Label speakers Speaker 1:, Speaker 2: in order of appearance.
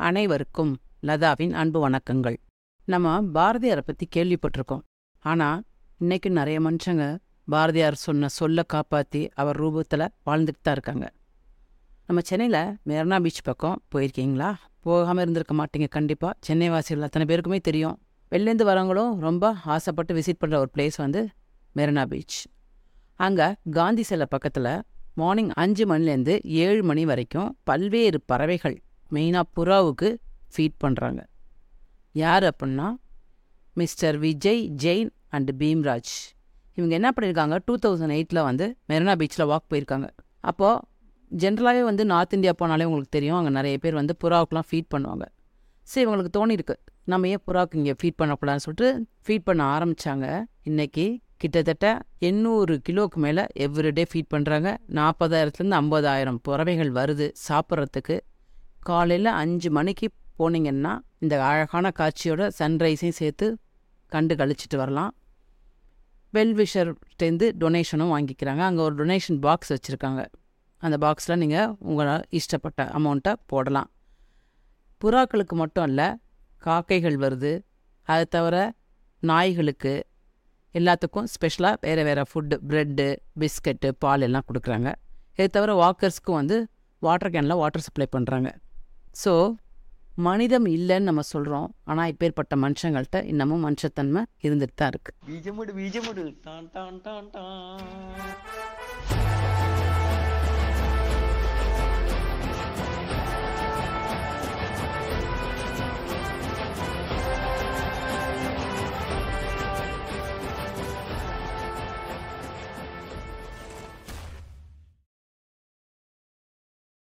Speaker 1: அனைவருக்கும் லதாவின் அன்பு வணக்கங்கள். நம்ம பாரதியாரை பற்றி கேள்விப்பட்டிருக்கோம். ஆனால் இன்னைக்கு நிறைய மனுஷங்க பாரதியார் சொன்ன சொல்ல காப்பாற்றி அவர் ரூபத்தில் வாழ்ந்துட்டு தான் இருக்காங்க. நம்ம சென்னையில் மெரினா பீச் பக்கம் போயிருக்கீங்களா? போகாமல் இருந்திருக்க மாட்டீங்க கண்டிப்பாக சென்னை வாசிகள் அத்தனை பேருக்குமே தெரியும். வெளிலேருந்து வரவங்களும் ரொம்ப ஆசைப்பட்டு விசிட் பண்ணுற ஒரு பிளேஸ் வந்து மெரினா பீச். அங்கே காந்தி சிலை பக்கத்தில் மார்னிங் அஞ்சு மணிலேருந்து ஏழு மணி வரைக்கும் பல்வேறு பறவைகள் மெயினாக புறாவுக்கு ஃபீட் பண்ணுறாங்க யார் அப்படின்னா மிஸ்டர் விஜய் ஜெயின் அண்ட் பீம்ராஜ். இவங்க என்ன பண்ணியிருக்காங்க டூ தௌசண்ட் எயிட்டில் வந்து மெரினா பீச்சில் வாக் போயிருக்காங்க. அப்போது ஜென்ரலாகவே வந்து நார்த் இந்தியா போனாலே உங்களுக்கு தெரியும் அங்கே நிறைய பேர் வந்து புறாவுக்குலாம் ஃபீட் பண்ணுவாங்க. சரி இவங்களுக்கு தோணியிருக்கு நம்ம ஏன் புறாவுக்கு இங்கே ஃபீட் பண்ணக்கூடாதுன்னு சொல்லிட்டு ஃபீட் பண்ண ஆரம்பித்தாங்க இன்னைக்கு கிட்டத்தட்ட எண்ணூறு கிலோவுக்கு மேலே எவ்ரிடே ஃபீட் பண்ணுறாங்க நாற்பதாயிரத்துலேருந்து ஐம்பதாயிரம் பறவைகள் வருது சாப்பிட்றதுக்கு. காலையில் அஞ்சு மணிக்கு போனீங்கன்னா இந்த அழகான காட்சியோட சன்ரைஸையும் சேர்த்து கண்டு கழிச்சிட்டு வரலாம். வெல்விஷர்கிட்டேருந்து டொனேஷனும் வாங்கிக்கிறாங்க. அங்கே ஒரு டொனேஷன் பாக்ஸ் வச்சுருக்காங்க. அந்த பாக்ஸில் நீங்கள் உங்களால் இஷ்டப்பட்ட அமௌண்ட்டை போடலாம். புறாக்களுக்கு மட்டும் அல்ல காக்கைகள் வருது. அதை தவிர நாய்களுக்கு எல்லாத்துக்கும் ஸ்பெஷலாக வேறு வேறு ஃபுட்டு ப்ரெட்டு பிஸ்கட்டு பால் எல்லாம் கொடுக்குறாங்க. இதை தவிர வாக்கர்ஸ்க்கும் வந்து வாட்டர் கேனில் வாட்டர் சப்ளை பண்ணுறாங்க ஸோ மனிதம் இல்லைன்னு நம்ம சொல்கிறோம் ஆனால் இப்பேற்பட்ட மனுஷங்கள்ட்ட இன்னமும் மனுஷத்தன்மை இருந்துட்டு தான் இருக்குது